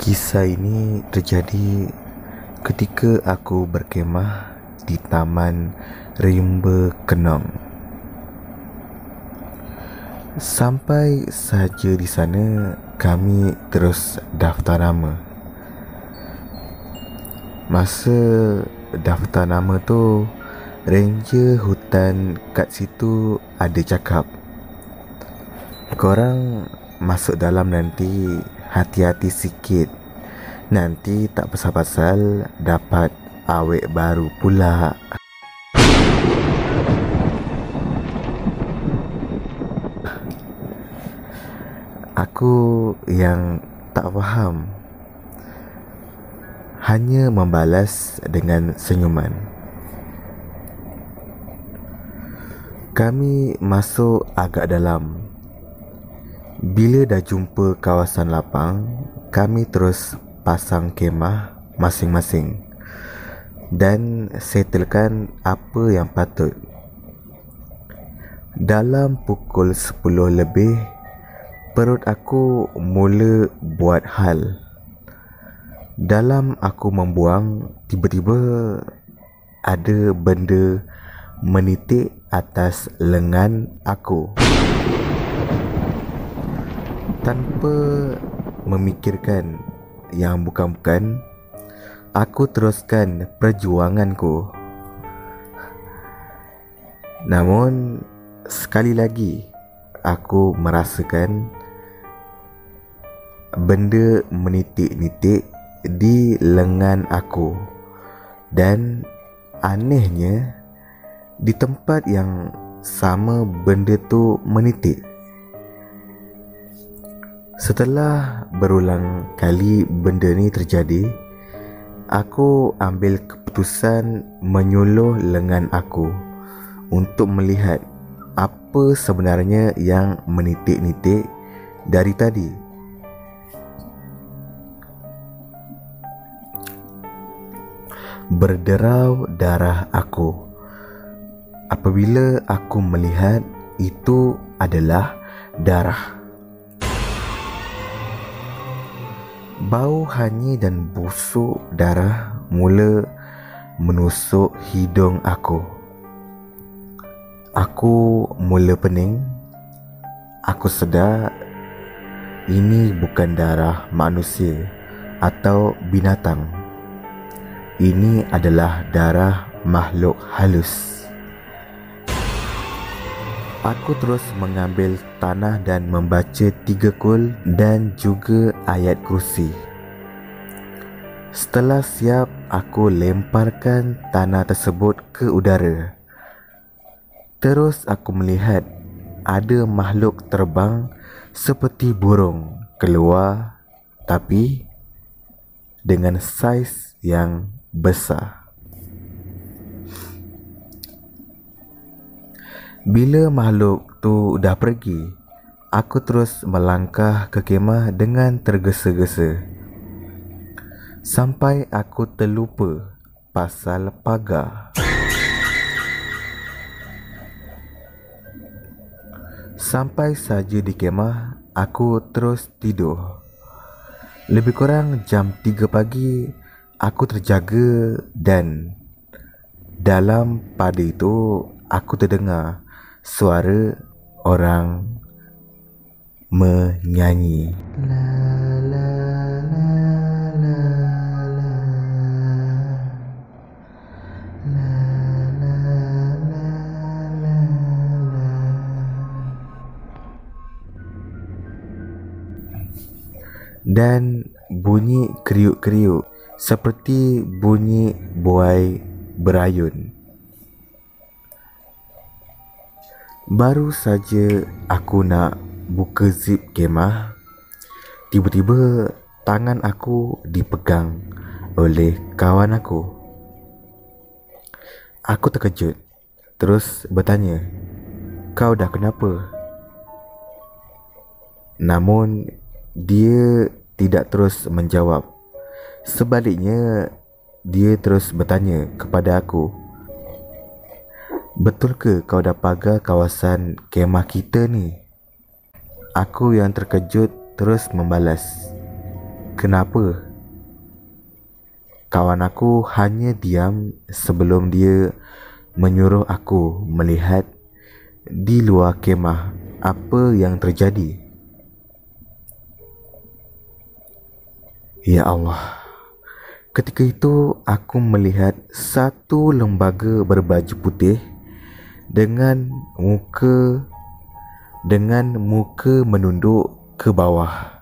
Kisah ini terjadi ketika aku berkemah di Taman Rimba Kenong. Sampai saja di sana, kami terus daftar nama. Masa daftar nama tu, ranger hutan kat situ ada cakap, Korang masuk dalam nanti hati-hati sikit. Nanti tak pasal-pasal dapat awek baru pula. Aku yang tak faham hanya membalas dengan senyuman. Kami masuk agak dalam bila dah jumpa kawasan lapang, kami terus pasang kemah masing-masing dan settlekan apa yang patut. Dalam pukul 10 lebih, perut aku mula buat hal. Dalam aku membuang, tiba-tiba ada benda menitik atas lengan aku tanpa memikirkan yang bukan-bukan aku teruskan perjuanganku. Namun sekali lagi aku merasakan benda menitik-nitik di lengan aku. Dan anehnya di tempat yang sama benda tu menitik Setelah berulang kali benda ni terjadi, aku ambil keputusan menyuluh lengan aku untuk melihat apa sebenarnya yang menitik-nitik dari tadi. Berderau darah aku. Apabila aku melihat itu adalah darah. Bau hanyir dan busuk darah mula menusuk hidung aku. Aku mula pening. Aku sedar ini bukan darah manusia atau binatang. Ini adalah darah makhluk halus. Aku terus mengambil tanah dan membaca tiga kul dan juga ayat kursi. Setelah siap, aku lemparkan tanah tersebut ke udara. Terus aku melihat ada makhluk terbang seperti burung keluar tapi dengan saiz yang besar. Bila makhluk tu dah pergi, aku terus melangkah ke kemah dengan tergesa-gesa. Sampai aku terlupa pasal pagar. Sampai saja di kemah, aku terus tidur. Lebih kurang jam 3 pagi, aku terjaga dan dalam pada itu aku terdengar suara orang menyanyi. La la la la la. La la la la la. Dan bunyi kriuk-kriuk seperti bunyi buai berayun. Baru saja aku nak buka zip kemah Tiba-tiba tangan aku dipegang oleh kawan aku. Aku terkejut Terus bertanya Kau dah kenapa? Namun dia tidak terus menjawab. Sebaliknya dia terus bertanya kepada aku Betul ke kau dah pagar kawasan kemah kita ni? Aku yang terkejut terus membalas. kenapa? Kawan aku hanya diam sebelum dia menyuruh aku melihat di luar kemah apa yang terjadi. Ya Allah. Ketika itu aku melihat satu lembaga berbaju putih dengan muka dengan muka menunduk ke bawah.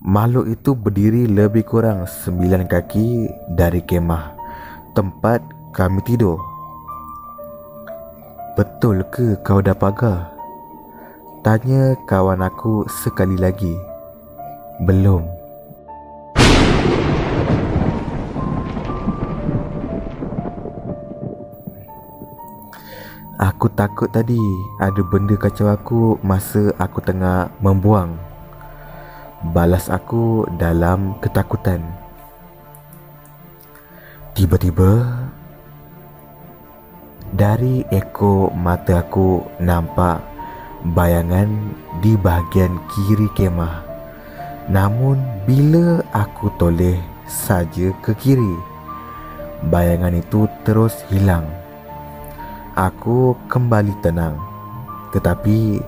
Makhluk itu berdiri lebih kurang sembilan kaki dari kemah tempat kami tidur. Betul ke kau dah pagar? Tanya kawan aku sekali lagi. Belum. Aku takut tadi ada benda kacau aku masa aku tengah membuang. Balas aku dalam ketakutan. Tiba-tiba dari ekor mata aku nampak bayangan di bahagian kiri kemah. Namun bila aku toleh saja ke kiri, bayangan itu terus hilang. Aku kembali tenang. Tetapi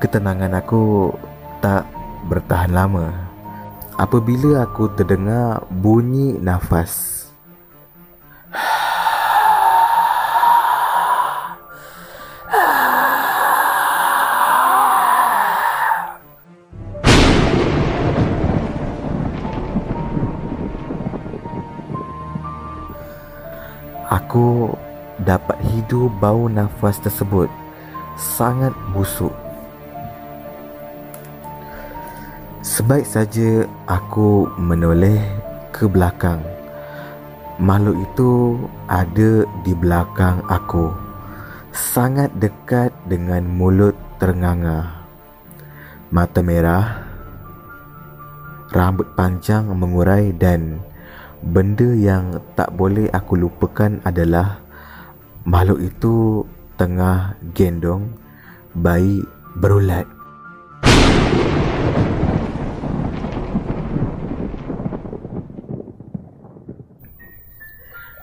ketenangan aku tak bertahan lama. Apabila aku terdengar bunyi nafas. Aku dapat hidu bau nafas tersebut sangat busuk. Sebaik saja aku menoleh ke belakang. Makhluk itu ada di belakang aku. Sangat dekat dengan mulut ternganga. Mata merah, rambut panjang mengurai dan benda yang tak boleh aku lupakan adalah Makhluk itu tengah gendong bayi berulat.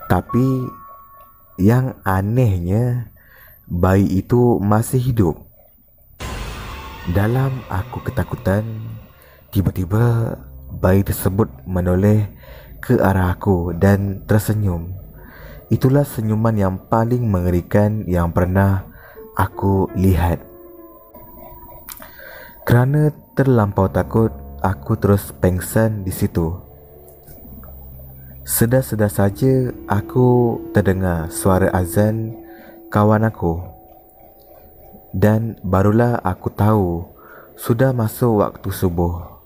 Tapi yang anehnya bayi itu masih hidup. Dalam aku ketakutan, tiba-tiba bayi tersebut menoleh ke arah aku dan tersenyum. Itulah senyuman yang paling mengerikan yang pernah aku lihat. Kerana terlampau takut, aku terus pengsan di situ. Sedar-sedar saja aku terdengar suara azan kawan aku. Dan barulah aku tahu sudah masuk waktu subuh.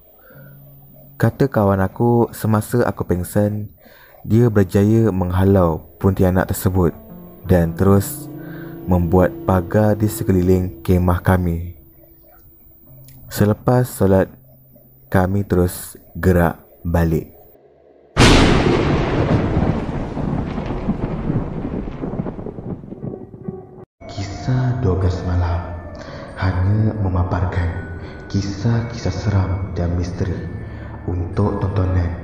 Kata kawan aku semasa aku pengsan, dia berjaya menghalau pontianak tersebut dan terus membuat pagar di sekeliling kemah kami. Selepas solat, kami terus gerak balik. Kisah 12 malam hanya memaparkan kisah-kisah seram dan misteri untuk tontonan